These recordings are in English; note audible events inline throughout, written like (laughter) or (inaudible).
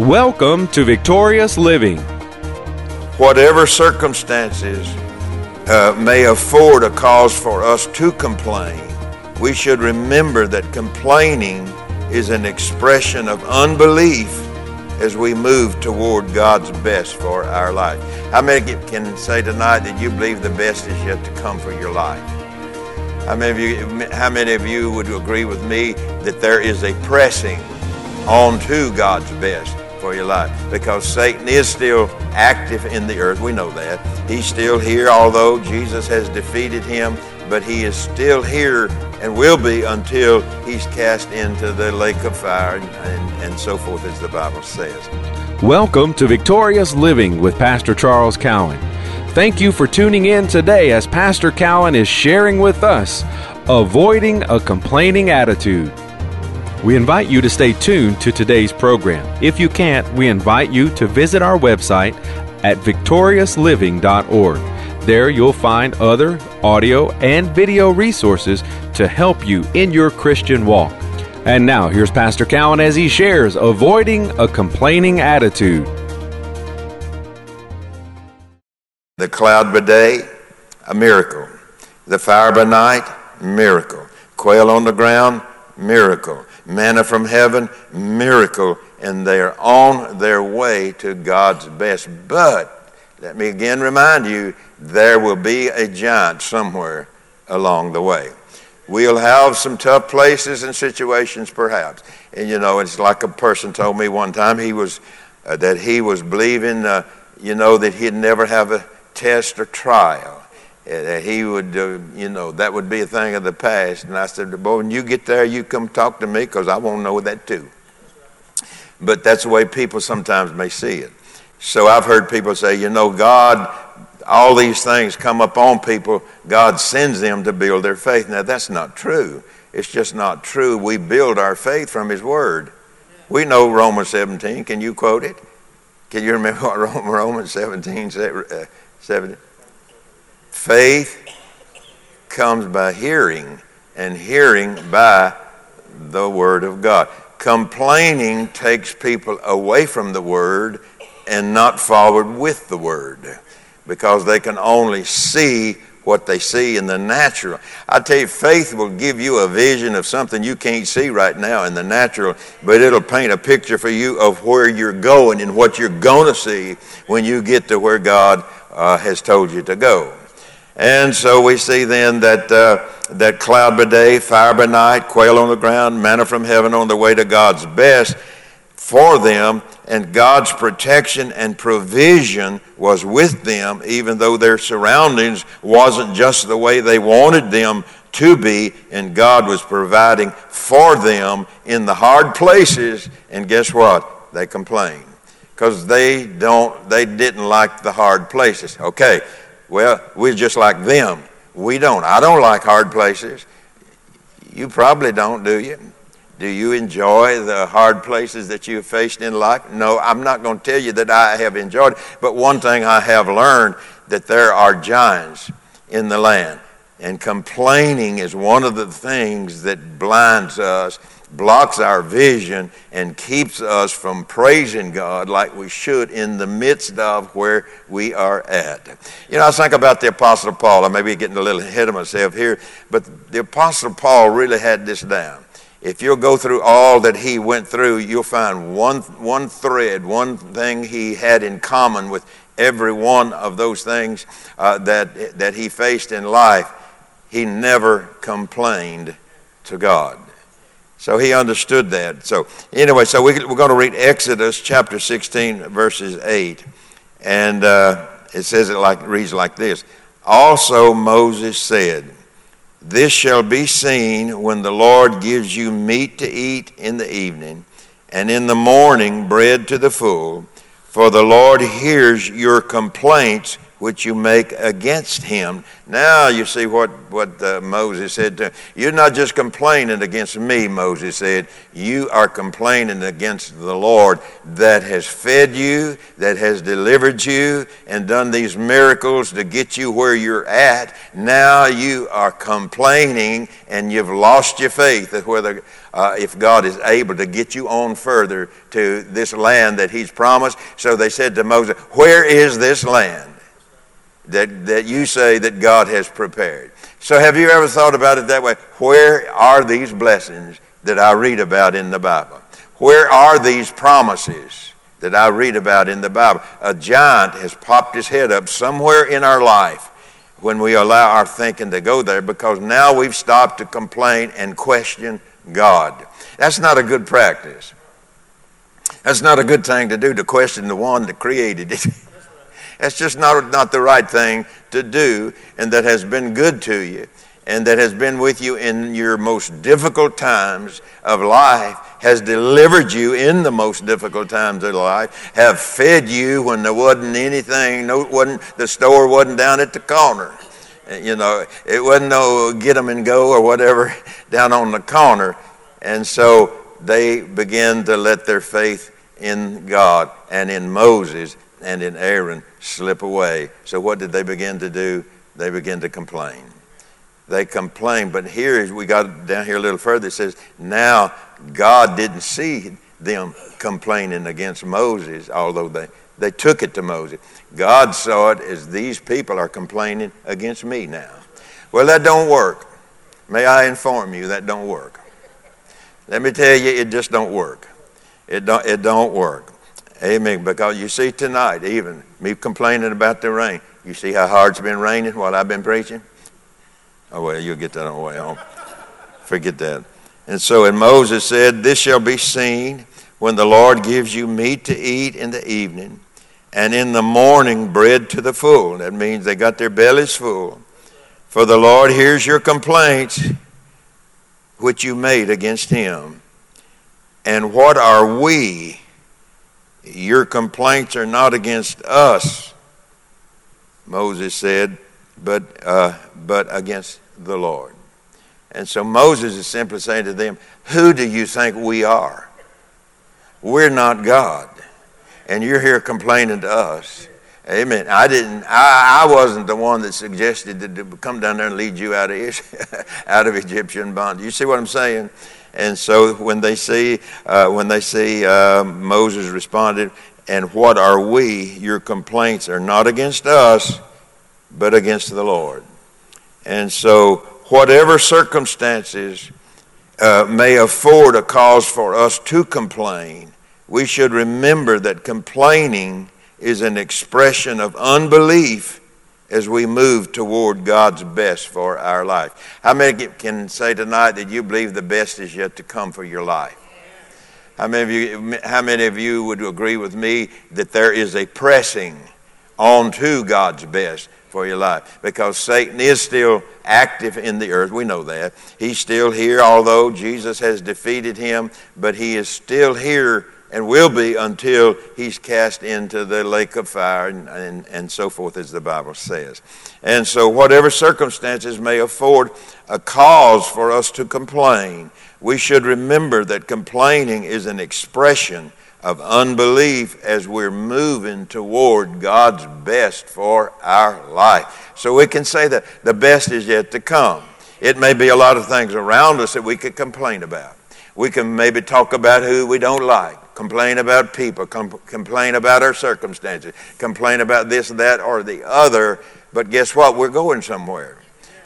Welcome to Victorious Living. Whatever circumstances uh, may afford a cause for us to complain, we should remember that complaining is an expression of unbelief as we move toward God's best for our life. How many can say tonight that you believe the best is yet to come for your life? How many of you, how many of you would agree with me that there is a pressing on to God's best? For your life because Satan is still active in the earth. We know that. He's still here, although Jesus has defeated him, but he is still here and will be until he's cast into the lake of fire and, and, and so forth, as the Bible says. Welcome to Victorious Living with Pastor Charles Cowan. Thank you for tuning in today as Pastor Cowan is sharing with us avoiding a complaining attitude. We invite you to stay tuned to today's program. If you can't, we invite you to visit our website at victoriousliving.org. There you'll find other audio and video resources to help you in your Christian walk. And now, here's Pastor Cowan as he shares avoiding a complaining attitude. The cloud by day, a miracle. The fire by night, miracle. Quail on the ground, miracle manna from heaven, miracle, and they are on their way to God's best. But let me again remind you there will be a giant somewhere along the way. We'll have some tough places and situations, perhaps. And you know, it's like a person told me one time he was uh, that he was believing, uh, you know, that he'd never have a test or trial that he would, uh, you know, that would be a thing of the past. And I said, boy, when you get there, you come talk to me because I want to know that too. But that's the way people sometimes may see it. So I've heard people say, you know, God, all these things come upon people, God sends them to build their faith. Now, that's not true. It's just not true. We build our faith from His Word. We know Romans 17. Can you quote it? Can you remember (laughs) what Romans 17 said? 17? Faith comes by hearing, and hearing by the Word of God. Complaining takes people away from the Word and not forward with the Word because they can only see what they see in the natural. I tell you, faith will give you a vision of something you can't see right now in the natural, but it'll paint a picture for you of where you're going and what you're going to see when you get to where God uh, has told you to go. And so we see then that, uh, that cloud by day, fire by night, quail on the ground, manna from heaven on the way to God's best for them, and God's protection and provision was with them, even though their surroundings wasn't just the way they wanted them to be, and God was providing for them in the hard places. And guess what? They complained because they don't, they didn't like the hard places. Okay, well, we're just like them. We don't. I don't like hard places. You probably don't, do you? Do you enjoy the hard places that you have faced in life? No, I'm not going to tell you that I have enjoyed. But one thing I have learned that there are giants in the land. And complaining is one of the things that blinds us blocks our vision and keeps us from praising God like we should in the midst of where we are at. You know, I think about the Apostle Paul. I may be getting a little ahead of myself here, but the Apostle Paul really had this down. If you'll go through all that he went through, you'll find one, one thread, one thing he had in common with every one of those things uh, that, that he faced in life. He never complained to God. So he understood that. So, anyway, so we, are going to read Exodus chapter 16, verses 8. And uh, it says it like, reads like this Also Moses said, This shall be seen when the Lord gives you meat to eat in the evening, and in the morning bread to the full. For the Lord hears your complaints which you make against him. Now you see what, what uh, Moses said to him. You're not just complaining against me, Moses said. You are complaining against the Lord that has fed you, that has delivered you, and done these miracles to get you where you're at. Now you are complaining and you've lost your faith of whether uh, if God is able to get you on further to this land that He's promised. So they said to Moses, Where is this land? That, that you say that God has prepared. So, have you ever thought about it that way? Where are these blessings that I read about in the Bible? Where are these promises that I read about in the Bible? A giant has popped his head up somewhere in our life when we allow our thinking to go there because now we've stopped to complain and question God. That's not a good practice. That's not a good thing to do to question the one that created it. (laughs) That's just not, not the right thing to do, and that has been good to you, and that has been with you in your most difficult times of life, has delivered you in the most difficult times of life, have fed you when there wasn't anything, no, wasn't, the store wasn't down at the corner. You know, it wasn't no get them and go or whatever (laughs) down on the corner. And so they began to let their faith in God and in Moses and in Aaron slip away. So what did they begin to do? They begin to complain. They complain, But here, we got down here a little further, it says, now God didn't see them complaining against Moses, although they, they took it to Moses. God saw it as these people are complaining against me now. Well, that don't work. May I inform you that don't work. Let me tell you, it just don't work. It don't, it don't work. Amen. Because you see tonight, even me complaining about the rain, you see how hard it's been raining while I've been preaching? Oh, well, you'll get that on the way home. Forget that. And so, and Moses said, This shall be seen when the Lord gives you meat to eat in the evening, and in the morning bread to the full. That means they got their bellies full. For the Lord hears your complaints which you made against him. And what are we? Your complaints are not against us, Moses said, but, uh, but against the Lord. And so Moses is simply saying to them, Who do you think we are? We're not God. And you're here complaining to us. Amen. I didn't. I, I wasn't the one that suggested to, come down there and lead you out of (laughs) out of Egyptian bondage. You see what I'm saying? And so when they see, uh, when they see uh, Moses responded, and what are we? Your complaints are not against us, but against the Lord. And so, whatever circumstances uh, may afford a cause for us to complain, we should remember that complaining is an expression of unbelief as we move toward God's best for our life. How many can say tonight that you believe the best is yet to come for your life? How many of you, how many of you would agree with me that there is a pressing on to God's best for your life? Because Satan is still active in the earth. We know that. He's still here, although Jesus has defeated him, but he is still here and will be until he's cast into the lake of fire and, and, and so forth, as the Bible says. And so, whatever circumstances may afford a cause for us to complain, we should remember that complaining is an expression of unbelief as we're moving toward God's best for our life. So we can say that the best is yet to come. It may be a lot of things around us that we could complain about. We can maybe talk about who we don't like complain about people, com- complain about our circumstances, complain about this, that, or the other. But guess what? We're going somewhere.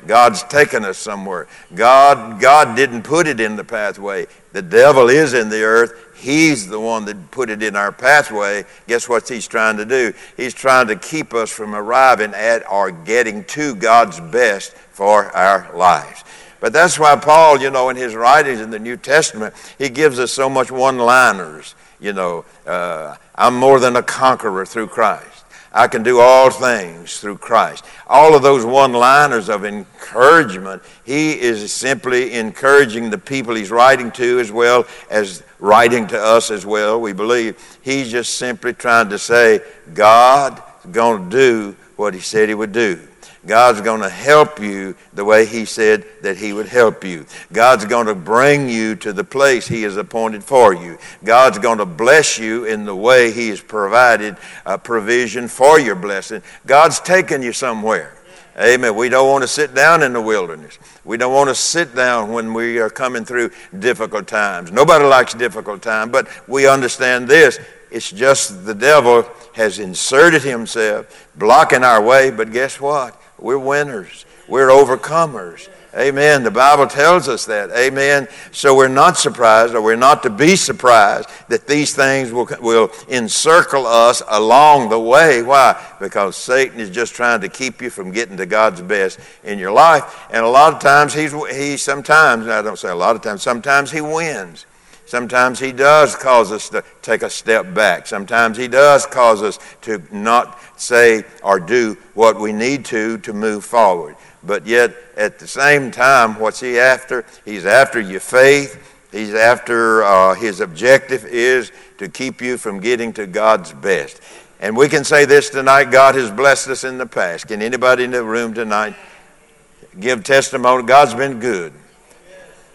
God's taken us somewhere. God, God didn't put it in the pathway. The devil is in the earth. He's the one that put it in our pathway. Guess what he's trying to do? He's trying to keep us from arriving at or getting to God's best for our lives. But that's why Paul, you know, in his writings in the New Testament, he gives us so much one liners you know, uh, I'm more than a conqueror through Christ. I can do all things through Christ. All of those one liners of encouragement, he is simply encouraging the people he's writing to as well as writing to us as well, we believe. He's just simply trying to say, God is going to do what He said He would do. God's going to help you the way He said that He would help you. God's going to bring you to the place He has appointed for you. God's going to bless you in the way He has provided a provision for your blessing. God's taking you somewhere. Amen. We don't want to sit down in the wilderness. We don't want to sit down when we are coming through difficult times. Nobody likes difficult times, but we understand this. It's just the devil has inserted himself, blocking our way, but guess what? We're winners. We're overcomers. Amen. The Bible tells us that. Amen. So we're not surprised, or we're not to be surprised, that these things will, will encircle us along the way. Why? Because Satan is just trying to keep you from getting to God's best in your life. And a lot of times, he's, he sometimes, I don't say a lot of times, sometimes he wins. Sometimes He does cause us to take a step back. Sometimes He does cause us to not say or do what we need to to move forward. But yet, at the same time, what's He after? He's after your faith. He's after, uh, His objective is to keep you from getting to God's best. And we can say this tonight God has blessed us in the past. Can anybody in the room tonight give testimony? God's been good.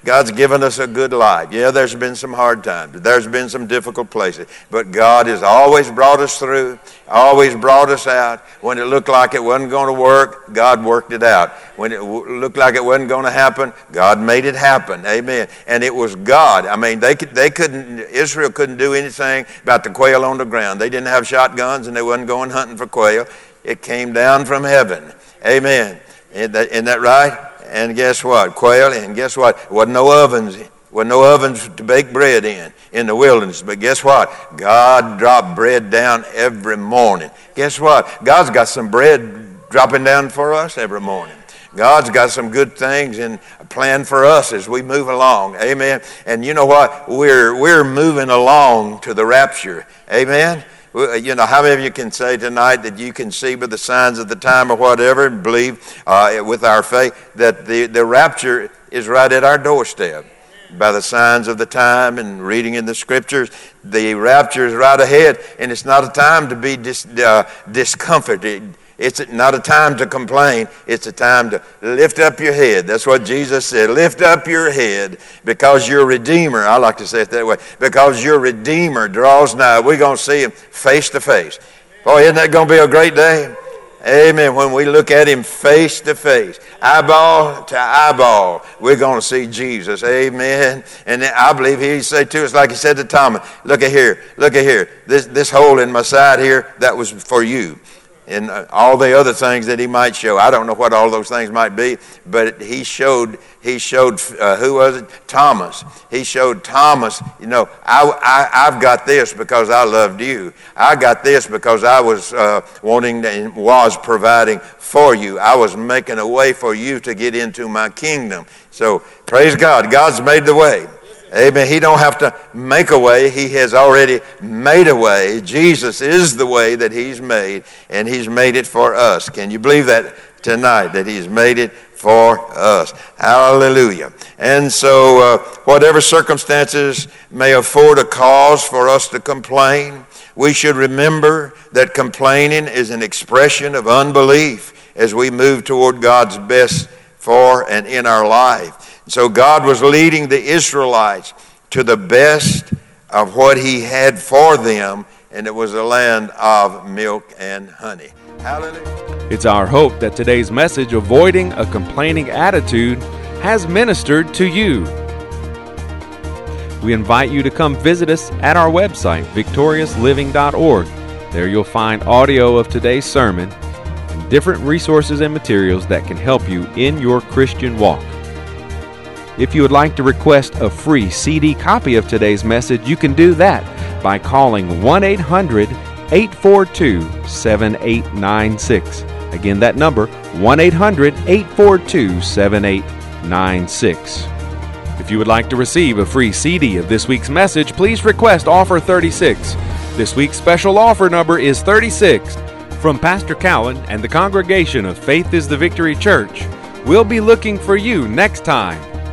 God's given us a good life. Yeah, there's been some hard times. There's been some difficult places. But God has always brought us through, always brought us out. When it looked like it wasn't going to work, God worked it out. When it looked like it wasn't going to happen, God made it happen. Amen. And it was God. I mean, they, could, they couldn't, Israel couldn't do anything about the quail on the ground. They didn't have shotguns and they wasn't going hunting for quail. It came down from heaven. Amen. Isn't that, isn't that right? And guess what? Quail, and guess what? Wasn't no ovens. Wasn't no ovens to bake bread in in the wilderness. But guess what? God dropped bread down every morning. Guess what? God's got some bread dropping down for us every morning. God's got some good things in plan for us as we move along. Amen. And you know what? We're we're moving along to the rapture. Amen. You know, how many of you can say tonight that you can see by the signs of the time or whatever and believe uh, with our faith that the, the rapture is right at our doorstep? By the signs of the time and reading in the scriptures, the rapture is right ahead, and it's not a time to be dis, uh, discomforted it's not a time to complain. It's a time to lift up your head. That's what Jesus said. Lift up your head because your Redeemer, I like to say it that way, because your Redeemer draws nigh. We're going to see him face to face. Boy, isn't that going to be a great day? Amen. When we look at him face to face, eyeball to eyeball, we're going to see Jesus. Amen. And I believe he said to us, like he said to Thomas, look at here, look at here. This, this hole in my side here, that was for you and uh, all the other things that he might show. I don't know what all those things might be, but he showed he showed uh, who was it? Thomas. He showed Thomas. You know, I, I have got this because I loved you. I got this because I was uh, wanting and was providing for you. I was making a way for you to get into my kingdom. So praise God. God's made the way. Amen. He don't have to make a way. He has already made a way. Jesus is the way that he's made, and he's made it for us. Can you believe that tonight, that he's made it for us? Hallelujah. And so, uh, whatever circumstances may afford a cause for us to complain, we should remember that complaining is an expression of unbelief as we move toward God's best for and in our life. So God was leading the Israelites to the best of what He had for them, and it was a land of milk and honey. Hallelujah. It's our hope that today's message, Avoiding a Complaining Attitude, has ministered to you. We invite you to come visit us at our website, victoriousliving.org. There you'll find audio of today's sermon and different resources and materials that can help you in your Christian walk. If you would like to request a free CD copy of today's message, you can do that by calling 1 800 842 7896. Again, that number 1 800 842 7896. If you would like to receive a free CD of this week's message, please request offer 36. This week's special offer number is 36. From Pastor Cowan and the congregation of Faith is the Victory Church, we'll be looking for you next time